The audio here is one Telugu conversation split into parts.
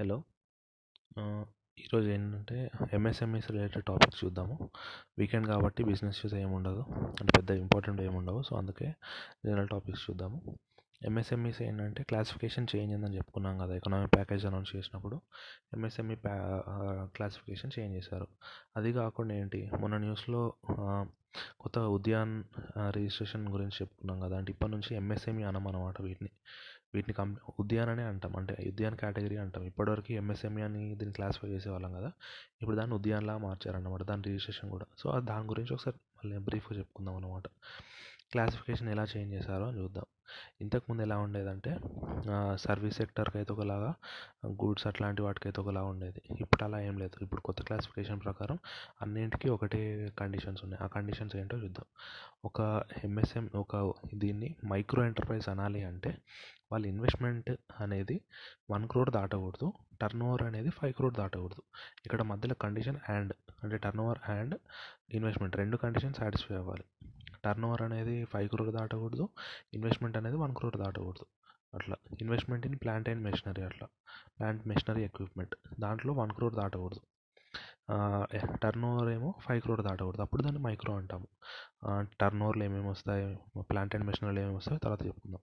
హలో. ఈరోజు ఏంటంటే ఎంఎస్ఎంఈస్ రిలేటెడ్ టాపిక్స్ చూద్దాము. వీకెండ్ కాబట్టి బిజినెస్ న్యూస్ ఏమి ఉండదు. అంటే పెద్ద ఇంపార్టెంట్ ఏమి ఉండవు. సో అందుకే జనరల్ టాపిక్స్ చూద్దాము. ఎంఎస్ఎంఈస్ ఏంటంటే క్లాసిఫికేషన్ చేంజ్ అయిందని చెప్పుకున్నాం కదా ఎకనామిక్ ప్యాకేజ్ అనౌన్స్ చేసినప్పుడు. ఎంఎస్ఎంఈ ప్యా క్లాసిఫికేషన్ చేంజ్ చేశారు. అది కాకుండా ఏంటి? మొన్న న్యూస్లో కొత్త ఉద్యాన్ రిజిస్ట్రేషన్ గురించి చెప్పుకున్నాం కదా. అంటే ఇప్పటి నుంచి ఎంఎస్ఎంఈ అనం అనమాట వీటిని. వీటిని కం ఉద్యాన్ అనే అంటాం. అంటే ఉద్యాన్ కేటగిరీ అంటాం. ఇప్పటివరకు ఎంఎస్ఎంఈ అని దీన్ని క్లాసిఫై చేసేవాళ్ళం కదా. ఇప్పుడు దాన్ని ఉద్యాన్లా మార్చారన్నమాట. దాని రిజిస్ట్రేషన్ కూడా. సో దాని గురించి ఒకసారి మళ్ళీ బ్రీఫ్గా చెప్పుకుందాం అనమాట క్లాసిఫికేషన్ ఎలా చేంజ్ చేశారో చూద్దాం. ఇంతకుముందు ఎలా ఉండేదంటే సర్వీస్ సెక్టర్కి అయితే ఒకలాగా గూడ్స్ అట్లాంటి వాటికి అయితే ఒకలాగా ఉండేది. ఇప్పుడు అలా ఏం లేదు. ఇప్పుడు కొత్త క్లాసిఫికేషన్ ప్రకారం అన్నింటికీ ఒకటే కండిషన్స్ ఉన్నాయి. ఆ కండిషన్స్ ఏంటో చూద్దాం. ఒక ఎంఎస్ఎం ఒక దీన్ని మైక్రో ఎంటర్ప్రైజ్ అనాలి అంటే వాళ్ళ ఇన్వెస్ట్మెంట్ అనేది వన్ క్రోర్ దాటకూడదు. టర్న్ ఓవర్ అనేది ఫైవ్ క్రోడ్ దాటకూడదు. ఇక్కడ మధ్యలో కండిషన్ అండ్ అంటే టర్న్ ఓవర్ అండ్ ఇన్వెస్ట్మెంట్ రెండు కండిషన్ సాటిస్ఫై అవ్వాలి. టర్న్ ఓవర్ అనేది ఫైవ్ క్రోర్ దాటకూడదు. ఇన్వెస్ట్మెంట్ అనేది వన్ క్రోర్ దాటకూడదు. అట్లా. Investment in plant and machinery అట్లా. Plant machinery equipment. దాంట్లో వన్ క్రోర్ దాటకూడదు. టర్న్ ఓవర్ ఏమో ఫైవ్ క్రోర్ దాటకూడదు. అప్పుడు దాన్ని మైక్రో అంటాము. టర్న్ ఓవర్లు ఏమేమి వస్తాయి? ప్లాంట్ అండ్ మెషినరీలు ఏమేమి వస్తాయో తర్వాత చెప్పుకుందాం.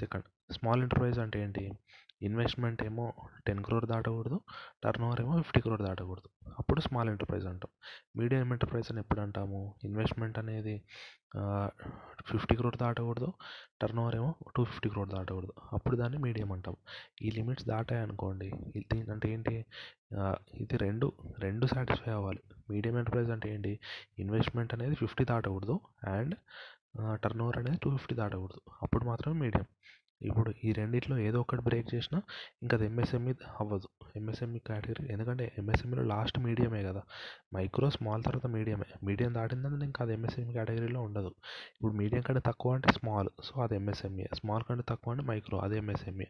సెకండ్. స్మాల్ ఎంటర్ప్రైజ్ అంటే ఏంటి? ఇన్వెస్ట్మెంట్ ఏమో టెన్ క్రోర్ దాటకూడదు టర్న్ ఓవర్ ఏమో ఫిఫ్టీ క్రోర్ దాటకూడదు. అప్పుడు స్మాల్ ఎంటర్ప్రైజ్ అంటాం. మీడియం ఎంటర్ప్రైజ్ అని ఎప్పుడు అంటాము? ఇన్వెస్ట్మెంట్ అనేది ఫిఫ్టీ క్రోర్ దాటకూడదు టర్న్ ఓవర్ ఏమో టూ ఫిఫ్టీ క్రోర్ దాటకూడదు. అప్పుడు దాన్ని మీడియం అంటాం. ఈ లిమిట్స్ దాటాయి అనుకోండి ఇది అంటే ఏంటి? ఇది రెండు రెండు సాటిస్ఫై అవ్వాలి. మీడియం ఎంటర్ప్రైజ్ అంటే ఏంటి? ఇన్వెస్ట్మెంట్ అనేది ఫిఫ్టీ దాటకూడదు అండ్ టర్న్ ఓవర్ అనేది టూ ఫిఫ్టీ దాటకూడదు. అప్పుడు మాత్రమే మీడియం. ఇప్పుడు ఈ రెండిట్లో ఏదో ఒకటి బ్రేక్ చేసినా ఇంకా అది ఎంఎస్ఎంఈ అవ్వదు. ఎంఎస్ఎంఈ కేటగిరీ ఎందుకంటే ఎంఎస్ఎంఈలో లాస్ట్ మీడియమే కదా. మైక్రో స్మాల్ తర్వాత మీడియమే మీడియం దాటిందంటే ఇంకా అది ఎంఎస్ఎంఈ కేటగిరీలో ఉండదు. ఇప్పుడు మీడియం కంటే తక్కువ అంటే స్మాల్ సో అది ఎంఎస్ఎంఈ స్మాల్ కంటే తక్కువ అంటే మైక్రో అది ఎంఎస్ఎంఈ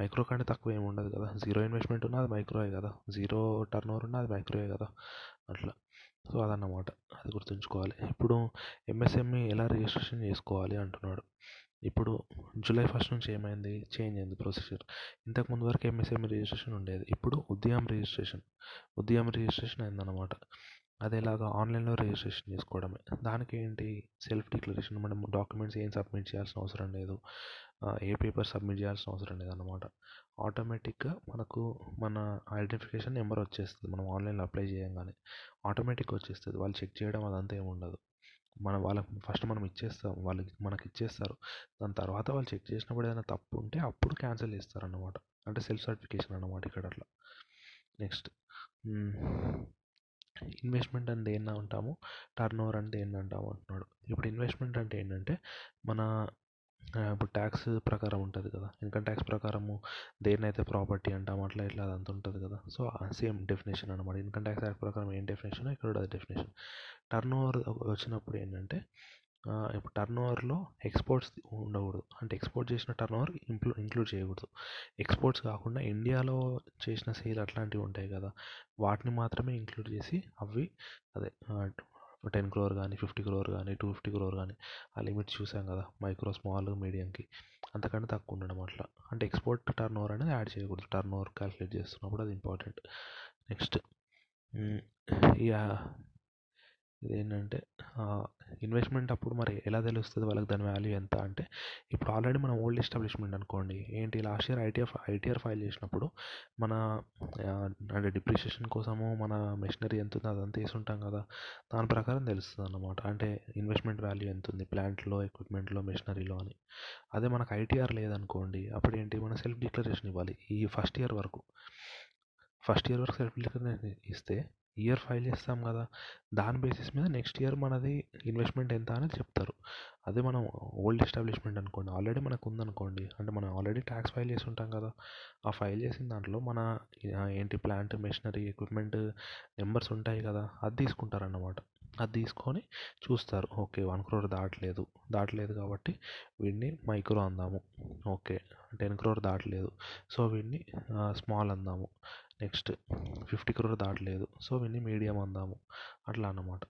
మైక్రో కంటే తక్కువ ఏమి ఉండదు కదా. జీరో ఇన్వెస్ట్మెంట్ ఉన్నా అది మైక్రోయే కదా. జీరో టర్న్ ఓవర్ ఉన్నా అది మైక్రోయే కదా. అట్లా. సో అదన్నమాట. అది గుర్తుంచుకోవాలి. ఇప్పుడు ఎంఎస్ఎంఈ ఎలా రిజిస్ట్రేషన్ చేసుకోవాలి అంటున్నాడు. ఇప్పుడు జూలై ఫస్ట్ నుంచి ఏమైంది? చేంజ్ అయింది ప్రొసీజర్ ఇంతకుముందు వరకు ఎంఎస్ఎంఈ రిజిస్ట్రేషన్ ఉండేది. ఇప్పుడు ఉద్యమ్ రిజిస్ట్రేషన్ ఉద్యమ్ రిజిస్ట్రేషన్ అయిందన్నమాట. అది ఎలాగా ఆన్లైన్లో రిజిస్ట్రేషన్ చేసుకోవడమే. దానికి ఏంటి? సెల్ఫ్ డిక్లరేషన్ మనం డాక్యుమెంట్స్ ఏం సబ్మిట్ చేయాల్సిన అవసరం లేదు. ఏ పేపర్ సబ్మిట్ చేయాల్సిన అవసరం లేదన్నమాట. ఆటోమేటిక్గా మనకు మన ఐడెంటిఫికేషన్ నెంబర్ వచ్చేస్తుంది. మనం ఆన్లైన్లో అప్లై చేయగానే. ఆటోమేటిక్గా వచ్చేస్తుంది. వాళ్ళు చెక్ చేయడం అదంతా ఏమి ఉండదు. మనం వాళ్ళకి ఫస్ట్ మనం ఇచ్చేస్తాం వాళ్ళకి మనకి ఇచ్చేస్తారు దాని తర్వాత వాళ్ళు చెక్ చేసినప్పుడు ఏదైనా తప్పు ఉంటే అప్పుడు క్యాన్సిల్ చేస్తారు అన్నమాట అంటే సెల్ఫ్ సర్టిఫికేషన్ అన్నమాట ఇక్కడ అట్లా. నెక్స్ట్. ఇన్వెస్ట్మెంట్ అంటే దేన్ని అంటాము టర్న్ ఓవర్ అంటే దేన్ని అంటాము అంటున్నాడు. ఇప్పుడు ఇన్వెస్ట్మెంట్ అంటే ఏంటంటే మన ఇప్పుడు ట్యాక్స్ ప్రకారం ఉంటుంది కదా. ఇన్కమ్ ట్యాక్స్ ప్రకారము దేన్నైతే ప్రాపర్టీ అంటాము అట్లా ఇట్లా అదంతా ఉంటుంది కదా. సో సేమ్ డెఫినేషన్ అనమాట ఇన్కమ్ ట్యాక్స్ యాక్ట్ ప్రకారం ఏం డెఫినేషన్ ఇక్కడ అది డెఫినేషన్ టర్న్ ఓవర్ వచ్చినప్పుడు ఏంటంటే ఇప్పుడు టర్న్ ఓవర్లో ఎక్స్పోర్ట్స్ ఉండకూడదు. అంటే ఎక్స్పోర్ట్ చేసిన టర్న్ ఓవర్ ఇంక్లూ ఇంక్లూడ్ చేయకూడదు. ఎక్స్పోర్ట్స్ కాకుండా ఇండియాలో చేసిన సేల్ అట్లాంటివి ఉంటాయి కదా. వాటిని మాత్రమే ఇంక్లూడ్ చేసి అవి అదే టెన్ క్రోర్ కానీ ఫిఫ్టీ క్రోర్ కానీ టూ ఫిఫ్టీ క్రోర్ కానీ ఆ లిమిట్ చూసాం కదా మైక్రో స్మాల్ మీడియంకి. అంతకంటే తక్కువ ఉండడం అట్లా. అంటే ఎక్స్పోర్ట్ టర్న్ ఓవర్ అనేది యాడ్ చేయకూడదు. టర్న్ ఓవర్ క్యాలిక్యులేట్ చేస్తున్నప్పుడు అది ఇంపార్టెంట్. నెక్స్ట్ ఇక ఇదేంటంటే ఇన్వెస్ట్మెంట్ అప్పుడు మరి ఎలా తెలుస్తుంది? వాళ్ళకి దాని వాల్యూ ఎంత? అంటే ఇప్పుడు ఆల్రెడీ మనం ఓల్డ్ ఎస్టాబ్లిష్మెంట్ అనుకోండి. ఏంటి? Last year ITR ITR file చేసినప్పుడు మన అంటే డిప్రిషియేషన్ కోసము మన మెషినరీ ఎంత ఉంది అదంతా వేసి ఉంటాం కదా? దాని ప్రకారం తెలుస్తుంది అన్నమాట అంటే ఇన్వెస్ట్మెంట్ వాల్యూ ఎంత ఉంది? ప్లాంట్లో ఎక్విప్మెంట్లో మెషినరీలో అని. అదే మనకు ఐటీఆర్ లేదనుకోండి అప్పుడు ఏంటి? మన సెల్ఫ్ డిక్లరేషన్ ఇవ్వాలి. ఈ ఫస్ట్ ఇయర్ వరకు. ఫస్ట్ ఇయర్ వరకు సెల్ఫ్ డిక్లరేషన్ ఇస్తే ఇయర్ ఫైల్ చేస్తాం కదా దాని బేసిస్ మీద నెక్స్ట్ ఇయర్ మనది ఇన్వెస్ట్మెంట్ ఎంత అనేది చెప్తారు. అదే మనం ఓల్డ్ ఎస్టాబ్లిష్మెంట్ అనుకోండి ఆల్రెడీ మనకు ఉందనుకోండి అంటే మనం ఆల్రెడీ ట్యాక్స్ ఫైల్ చేసి ఉంటాం కదా ఆ ఫైల్ చేసిన దాంట్లో మన ఏంటి ప్లాంట్ మెషినరీ ఎక్విప్మెంట్ నెంబర్స్ ఉంటాయి కదా అది తీసుకుంటారన్నమాట. అది తీసుకొని చూస్తారు ఓకే వన్ క్రోర్ దాటలేదు దాటలేదు కాబట్టి వీడిని మైక్రో అందాము ఓకే టెన్ క్రోర్ దాటలేదు. సో వీడిని స్మాల్ అందాము. నెక్స్ట్ ఫిఫ్టీ క్రోర్ దాటలేదు. సో వీడిని మీడియం అందాము. అట్లా అన్నమాట.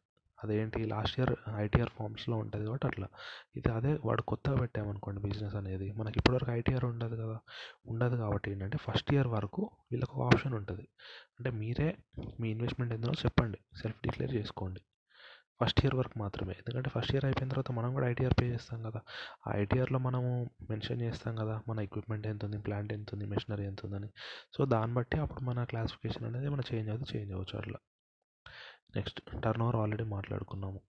అదేంటి లాస్ట్ ఇయర్ ఐటీఆర్ ఫామ్స్లో ఉంటుంది కాబట్టి అట్లా. ఇది అదే వాడు కొత్తగా పెట్టామనుకోండి బిజినెస్ అనేది. మనకి ఇప్పటివరకు ఐటీఆర్ ఉండదు కదా. ఉండదు కాబట్టి ఏంటంటే ఫస్ట్ ఇయర్ వరకు వీళ్ళకి ఒక ఆప్షన్ ఉంటుంది. అంటే మీరే మీ ఇన్వెస్ట్మెంట్ ఎంతో చెప్పండి. సెల్ఫ్ డిక్లేర్ చేసుకోండి. ఫస్ట్ ఇయర్ వరకు మాత్రమే. ఎందుకంటే ఫస్ట్ ఇయర్ అయిపోయిన తర్వాత మనం కూడా ఐటీఆర్ పే చేస్తాం కదా. ఆ ఐటీఆర్లో మనము మెన్షన్ చేస్తాం కదా మన ఎక్విప్మెంట్ ఎంత ఉంది ప్లాంట్ ఎంత ఉంది మెషినరీ ఎంత ఉందని సో దాన్ని బట్టి అప్పుడు మన క్లాసిఫికేషన్ అనేది మన చేంజ్ అవుతుంది చేంజ్ అవ్వచ్చు అట్లా. నెక్స్ట్ టర్న్ ఓవర్ ఆల్రెడీ మాట్లాడుకున్నాము.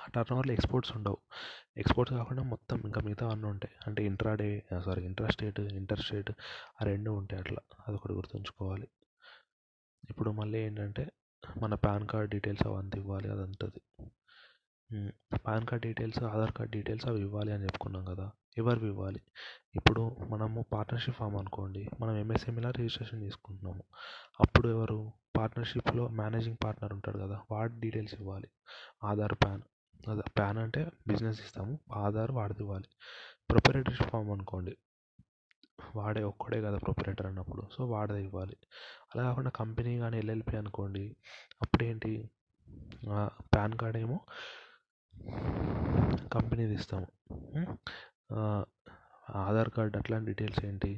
ఆ టర్న్ ఓవర్లో ఎక్స్పోర్ట్స్ ఉండవు. ఎక్స్పోర్ట్స్ కాకుండా మొత్తం ఇంకా మిగతా అన్నీ ఉంటాయి. అంటే intraday sorry intra state inter state ఆ రెండు ఉంటాయి అట్లా. అది ఒకటి గుర్తుంచుకోవాలి. ఇప్పుడు మళ్ళీ ఏంటంటే మన పాన్ కార్డ్ డీటెయిల్స్ అవంతా ఇవ్వాలి అది ఉంటుంది PAN card details Aadhaar card details అవి ఇవ్వాలి అని చెప్పుకున్నాం కదా ఎవరివి ఇవ్వాలి? ఇప్పుడు మనము పార్ట్నర్షిప్ ఫామ్ అనుకోండి మనం ఎంఎస్ఎంఈలా రిజిస్ట్రేషన్ చేసుకుంటున్నాము. అప్పుడు ఎవరు? పార్ట్నర్షిప్లో మేనేజింగ్ పార్ట్నర్ ఉంటాడు కదా వాడి డీటెయిల్స్ ఇవ్వాలి. ఆధార్ పాన్ అదే పాన్ అంటే బిజినెస్ ఇస్తాము ఆధార్ వాడిది ఇవ్వాలి. ప్రొపరేటర్షిప్ ఫామ్ అనుకోండి వాడే ఒక్కడే కదా ప్రొపరేటర్ అన్నప్పుడు. సో వాడిదే ఇవ్వాలి. అలా కాకుండా కంపెనీ కానీ ఎల్ఎల్పి అనుకోండి అప్పుడు ఏంటి పాన్ కార్డ్ ఏమో కంపెనీది ఇస్తాము. ఆధార్ కార్డ్ అట్లాంటి డీటెయిల్స్ ఏంటి?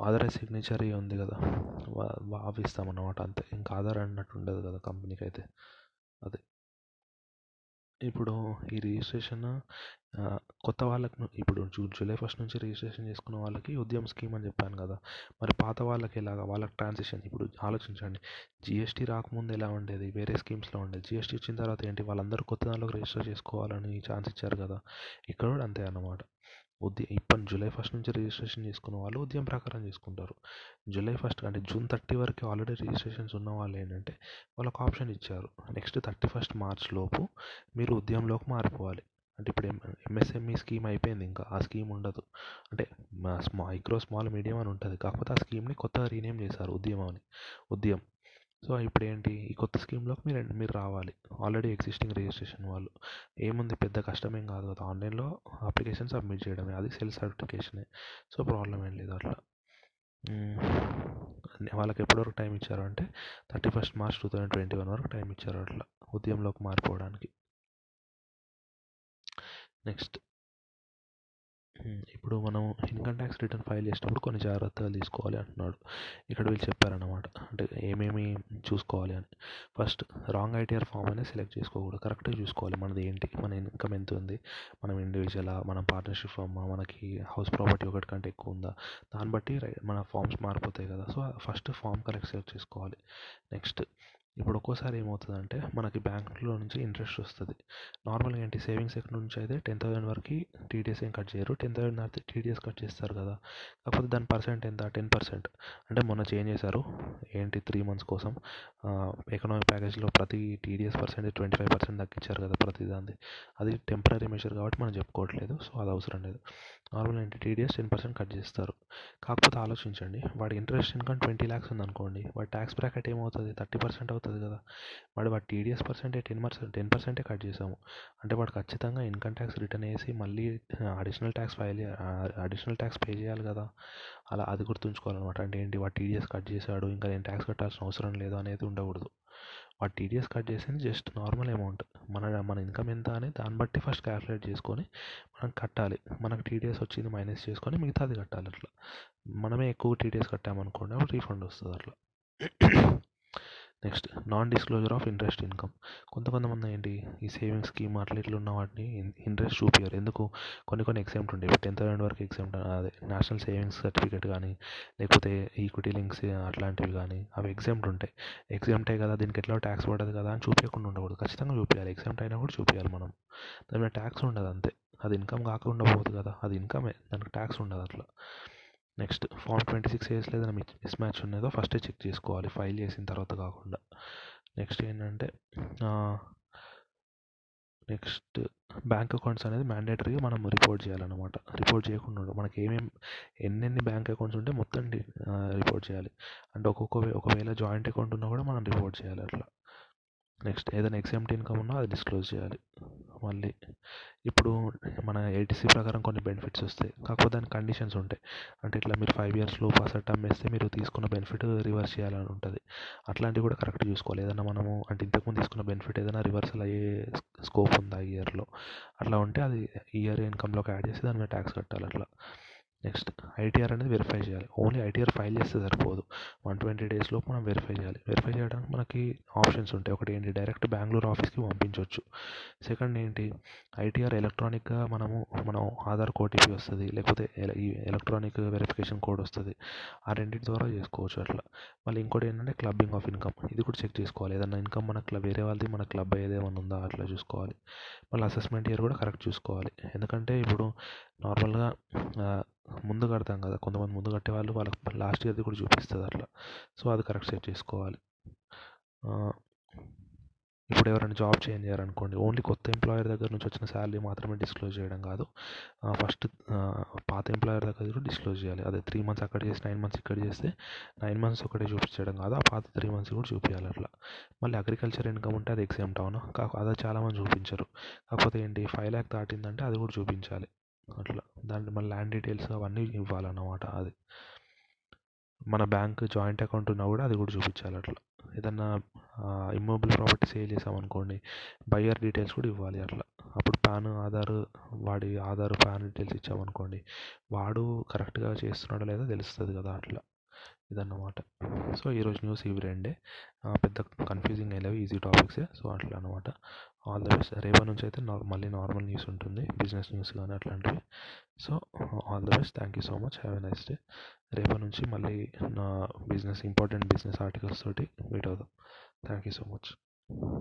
ఆధార్ సిగ్నేచర్ ఉంది కదా అవి ఇస్తామన్నమాట అంతే. ఇంకా ఆధార్ అన్నట్టు ఉండదు కదా కంపెనీకి అయితే అదే. ఇప్పుడు ఈ రిజిస్ట్రేషన్ కొత్త వాళ్ళకు ఇప్పుడు జూ జూలై ఫస్ట్ నుంచి రిజిస్ట్రేషన్ చేసుకున్న వాళ్ళకి ఉద్యమ్ స్కీమ్ అని చెప్పాను కదా. మరి పాత వాళ్ళకి ఎలాగా? వాళ్ళకి ట్రాన్సిషన్ ఇప్పుడు ఆలోచించండి. జిఎస్టీ రాకముందు ఎలా ఉండేది? వేరే స్కీమ్స్లో ఉండేది. జిఎస్టీ వచ్చిన తర్వాత ఏంటి? వాళ్ళందరూ కొత్త దానిలోకి రిజిస్టర్ చేసుకోవాలని ఛాన్స్ ఇచ్చారు కదా. ఇక్కడ కూడా అంతే అన్నమాట. ఉదయం ఇప్పటి జూలై ఫస్ట్ నుంచి రిజిస్ట్రేషన్ చేసుకున్న వాళ్ళు ఉద్యమం ప్రకారం చేసుకుంటారు. జూలై ఫస్ట్ అంటే జూన్ థర్టీ వరకు ఆల్రెడీ రిజిస్ట్రేషన్స్ ఉన్న వాళ్ళు ఏంటంటే వాళ్ళకు ఆప్షన్ ఇచ్చారు. నెక్స్ట్ థర్టీ ఫస్ట్ మార్చ్ లోపు మీరు ఉద్యమంలోకి మారిపోవాలి. అంటే ఇప్పుడు ఎంఎస్ఎంఈ స్కీమ్ అయిపోయింది ఇంకా ఆ స్కీమ్ ఉండదు. అంటే స్మా మైక్రో స్మాల్ మీడియం అని ఉంటుంది. కాకపోతే ఆ స్కీమ్ని కొత్తగా రీనేమ్ చేశారు ఉద్యమం అని. ఉద్యమం సో ఇప్పుడు ఏంటి ఈ కొత్త స్కీమ్లోకి మీరు మీరు రావాలి. ఆల్రెడీ ఎగ్జిస్టింగ్ రిజిస్ట్రేషన్ వాళ్ళు. ఏముంది? పెద్ద కష్టమేం కాదు కదా! ఆన్లైన్లో అప్లికేషన్ సబ్మిట్ చేయడమే. అది సెల్ఫ్ సర్టిఫికేషనే. సో ప్రాబ్లం ఏం లేదు అట్లా. వాళ్ళకి ఎప్పటివరకు టైం ఇచ్చారు అంటే thirty first March two thousand twenty one వరకు టైం ఇచ్చారు అట్లా. ఉద్యమంలోకి మారిపోవడానికి. నెక్స్ట్. ఇప్పుడు మనం ఇన్కమ్ ట్యాక్స్ రిటర్న్ ఫైల్ చేసినప్పుడు కొన్ని జాగ్రత్తలు తీసుకోవాలి అంటున్నాడు. ఇక్కడ వీళ్ళు చెప్పారన్నమాట. అంటే ఏమేమి చూసుకోవాలి అని. ఫస్ట్ రాంగ్ ఐటీఆర్ ఫామ్ అనేది సెలెక్ట్ చేసుకోకూడదు. కరెక్ట్గా చూసుకోవాలి. మనది ఏంటి? మన ఇన్కమ్ ఎంత ఉంది? మనం ఇండివిజువలా మనం పార్ట్నర్షిప్ ఫామా మనకి హౌస్ ప్రాపర్టీ ఒకటి కంటే ఎక్కువ ఉందా? దాన్ని బట్టి మన ఫామ్స్ మారిపోతాయి కదా. So first form correct select చేసుకోవాలి. నెక్స్ట్ ఇప్పుడు ఒక్కోసారి ఏమవుతుందంటే మనకి బ్యాంకులో నుంచి ఇంట్రెస్ట్ వస్తుంది. నార్మల్గా ఏంటి? సేవింగ్స్ అకౌంట్ నుంచి అయితే టెన్ థౌసండ్ వరకు టీడీఎస్ ఏం కట్ చేయరు. టెన్ థౌసండ్ అయితే టీడీఎస్ కట్ చేస్తారు కదా. కాకపోతే దాని పర్సెంట్ ఎంత? Ten percent. అంటే మొన్న చేంజ్ చేశారు. ఏంటి? త్రీ మంత్స్ కోసం. ఎకనామిక్ ప్యాకేజ్లో ప్రతి TDS percent twenty five percent తగ్గించారు కదా ప్రతి దాన్ని అది టెంపరీ మెషర్ కాబట్టి మనం చెప్పుకోవట్లేదు. సో అది అవసరం లేదు. నార్మల్ ఏంటి? టీడీఎస్ టెన్ పర్సెంట్ కట్ చేస్తారు. కాకపోతే ఆలోచించండి. వాడి ఇంట్రెస్ట్ ఇన్కమ్ ట్వంటీ ల్యాక్స్ ఉందనుకోండి. వాడి ట్యాక్స్ బ్రాకెట్ ఏమవుతుంది? థర్టీ పర్సెంట్ అవుతుంది. కదా. వాడు వాడి టీడీఎస్ పర్సెంటే టెన్ పర్సెంట్ టెన్ పర్సెంటే కట్ చేసాము. అంటే వాడు ఖచ్చితంగా ఇన్కమ్ ట్యాక్స్ రిటర్న్ వేసి మళ్ళీ additional tax file additional tax pay చేయాలి కదా. అలా అది గుర్తుంచుకోవాలన్నమాట. అంటే ఏంటి? వాడు టీడీఎస్ కట్ చేశాడు ఇంకా నేను ట్యాక్స్ కట్టాల్సిన అవసరం లేదు అనేది ఉండకూడదు. వాడు టీడీఎస్ కట్ చేసింది జస్ట్ నార్మల్ అమౌంట్. మన మన ఇన్కమ్ ఎంత అని దాన్ని బట్టి ఫస్ట్ క్యాలిక్యులేట్ చేసుకొని మనం కట్టాలి. మనకు టీడీఎస్ వచ్చింది మైనస్ చేసుకొని మిగతాది కట్టాలి అట్లా. మనమే ఎక్కువ టీడీఎస్ కట్టామనుకోండి అప్పుడు రీఫండ్ వస్తుంది అట్లా. Next non disclosure of interest income కొంత కొంతమంది ఏంటి ఈ సేవింగ్స్ స్కీమ్ అట్లా ఇట్లా ఉన్న వాటిని ఇంట్రెస్ట్ చూపించారు ఎందుకు? కొన్ని కొన్ని ఎగ్జామ్ట్ ఉంటాయి. ఇప్పుడు రెండు వరకు ఎగ్జామ్స్ అదే నేషనల్ సేవింగ్స్ సర్టిఫికేట్ కానీ లేకపోతే ఈక్విటీ లింక్స్ అట్లాంటివి కానీ అవి ఎగ్జామ్ట్ ఉంటాయి. ఎగ్జామ్టే కదా దీనికి ఎట్లా ట్యాక్స్ పడదు కదా అని చూపించకుండా ఉండకూడదు. ఖచ్చితంగా చూపించాలి ఎగ్జామ్ట్ అయినా కూడా చూపించాలి మనం. దాని మీద ట్యాక్స్ ఉండదు అంతే. అది ఇన్కమ్ కాకుండా పోదు కదా. అది ఇన్కమే దానికి ట్యాక్స్ ఉండదు అట్లా. Next form twenty six AS లేదా మిస్ మ్యాచ్ ఉన్నదో ఫస్టే చెక్ చేసుకోవాలి. ఫైల్ చేసిన తర్వాత కాకుండా. నెక్స్ట్ ఏంటంటే నెక్స్ట్ బ్యాంక్ అకౌంట్స్ అనేది మ్యాండేటరీగా మనం రిపోర్ట్ చేయాలన్నమాట. రిపోర్ట్ చేయకుండా మనకి ఏమేమి ఎన్నెన్ని బ్యాంక్ అకౌంట్స్ ఉంటే మొత్తం రిపోర్ట్ చేయాలి. అంటే ఒక్కొక్క ఒకవేళ జాయింట్ అకౌంట్ ఉన్నా కూడా మనం రిపోర్ట్ చేయాలి అట్లా. నెక్స్ట్ ఏదైనా ఎగ్జామ్ట్ ఇన్కమ్ ఉన్నా అది డిస్క్లోజ్ చేయాలి. మళ్ళీ ఇప్పుడు మన ఏటీసీ ప్రకారం కొన్ని బెనిఫిట్స్ వస్తాయి. కాకపోతే దాని కండిషన్స్ ఉంటాయి. అంటే ఇట్లా మీరు ఫైవ్ ఇయర్స్ లోపు అసెట్ అమ్మేస్తే మీరు తీసుకున్న బెనిఫిట్ రివర్స్ చేయాలని ఉంటుంది. అట్లాంటివి కూడా కరెక్ట్ చూసుకోవాలి. ఏదైనా మనము అంటే ఇంతకుముందు తీసుకున్న బెనిఫిట్ ఏదైనా రివర్సల్ అయ్యే స్కోప్ ఉందా ఈ ఇయర్లో అట్లా ఉంటే అది ఇయర్ ఇన్కమ్లోకి యాడ్ చేసి దాని మీద ట్యాక్స్ కట్టాలి అట్లా. నెక్స్ట్ ఐటీఆర్ అనేది వెరిఫై చేయాలి. ఓన్లీ ఐటీఆర్ ఫైల్ చేస్తే సరిపోదు. వన్ ట్వంటీ డేస్లో మనం వెరిఫై చేయాలి. వెరిఫై చేయడానికి మనకి ఆప్షన్స్ ఉంటాయి. ఒకటి ఏంటి? డైరెక్ట్ బెంగళూరు ఆఫీస్కి పంపించవచ్చు సెకండ్ ఏంటి? ఐటీఆర్ ఎలక్ట్రానిక్గా మనము మనం ఆధార్ ఓటీపీ వస్తుంది. లేకపోతే ఈ ఎలక్ట్రానిక్ వెరిఫికేషన్ కోడ్ వస్తుంది. ఆ రెండింటి ద్వారా చేసుకోవచ్చు అట్లా. మళ్ళీ ఇంకోటి ఏంటంటే క్లబ్బింగ్ ఆఫ్ ఇన్కమ్. ఇది కూడా చెక్ చేసుకోవాలి. ఏదైనా ఇన్కమ్ మన క్లబ్ వేరే వాళ్ళది మన క్లబ్ ఏదేమైనా ఉందా? అట్లా చూసుకోవాలి. మళ్ళీ అసెస్మెంట్ ఇయర్ కూడా కరెక్ట్ చూసుకోవాలి. ఎందుకంటే ఇప్పుడు నార్మల్గా ముందు కడతాం కదా కొంతమంది ముందు కట్టే వాళ్ళు వాళ్ళకి లాస్ట్ ఇయర్ది కూడా చూపిస్తుంది అట్లా. సో అది కరెక్ట్ సెట్ చేసుకోవాలి. ఇప్పుడు ఎవరైనా జాబ్ చేంజ్ చేయాలనుకోండి ఓన్లీ కొత్త ఎంప్లాయర్ దగ్గర నుంచి వచ్చిన శాలరీ మాత్రమే డిస్క్లోజ్ చేయడం కాదు. ఫస్ట్ పాత ఎంప్లాయర్ దగ్గర కూడా డిస్క్లోజ్ చేయాలి. అదే త్రీ మంత్స్ అక్కడ చేసి నైన్ మంత్స్ ఇక్కడ చేస్తే నైన్ మంత్స్ ఒకటే చూపించడం కాదు ఆ పాత త్రీ మంత్స్ కూడా చూపించాలి అట్లా. మళ్ళీ అగ్రికల్చర్ ఇన్కమ్ ఉంటే అది ఎగ్జామ్ టౌన్ కాకపోతే అది చాలామంది చూపించరు. కాకపోతే ఏంటి ఫైవ్ ల్యాక్ దాటిందంటే అది కూడా చూపించాలి. అట్లా. దాంట్లో మళ్ళీ ల్యాండ్ డీటెయిల్స్ అవన్నీ ఇవ్వాలన్నమాట అది. మన బ్యాంక్ జాయింట్ అకౌంట్ ఉన్నా కూడా అది కూడా చూపించాలి అట్లా. ఏదన్నా ఇమ్మోబుల్ ప్రాపర్టీ సేల్ చేసామనుకోండి బయ్యర్ డీటెయిల్స్ కూడా ఇవ్వాలి అట్లా. అప్పుడు పాన్ ఆధార్ వాడి ఆధార్ పాన్ డీటెయిల్స్ ఇచ్చామనుకోండి వాడు కరెక్ట్గా చేస్తున్నాడో లేదో తెలుస్తుంది కదా అట్లా. ఇదన్నమాట. సో ఈరోజు న్యూస్ ఇవి రెండే. పెద్ద కన్ఫ్యూజింగ్ అయినవి ఈజీ టాపిక్సే. సో అట్లా అనమాట ఆల్ ద బెస్ట్ రేపటి నుంచి అయితే మళ్ళీ నార్మల్ న్యూస్ ఉంటుంది. బిజినెస్ న్యూస్ కానీ అట్లాంటివి. So all the best thank you so much. Have a nice day. రేపటి నుంచి మళ్ళీ నా బిజినెస్ ఇంపార్టెంట్ బిజినెస్ ఆర్టికల్స్ తోటి మీట్ అవుదాం. Thank you so much.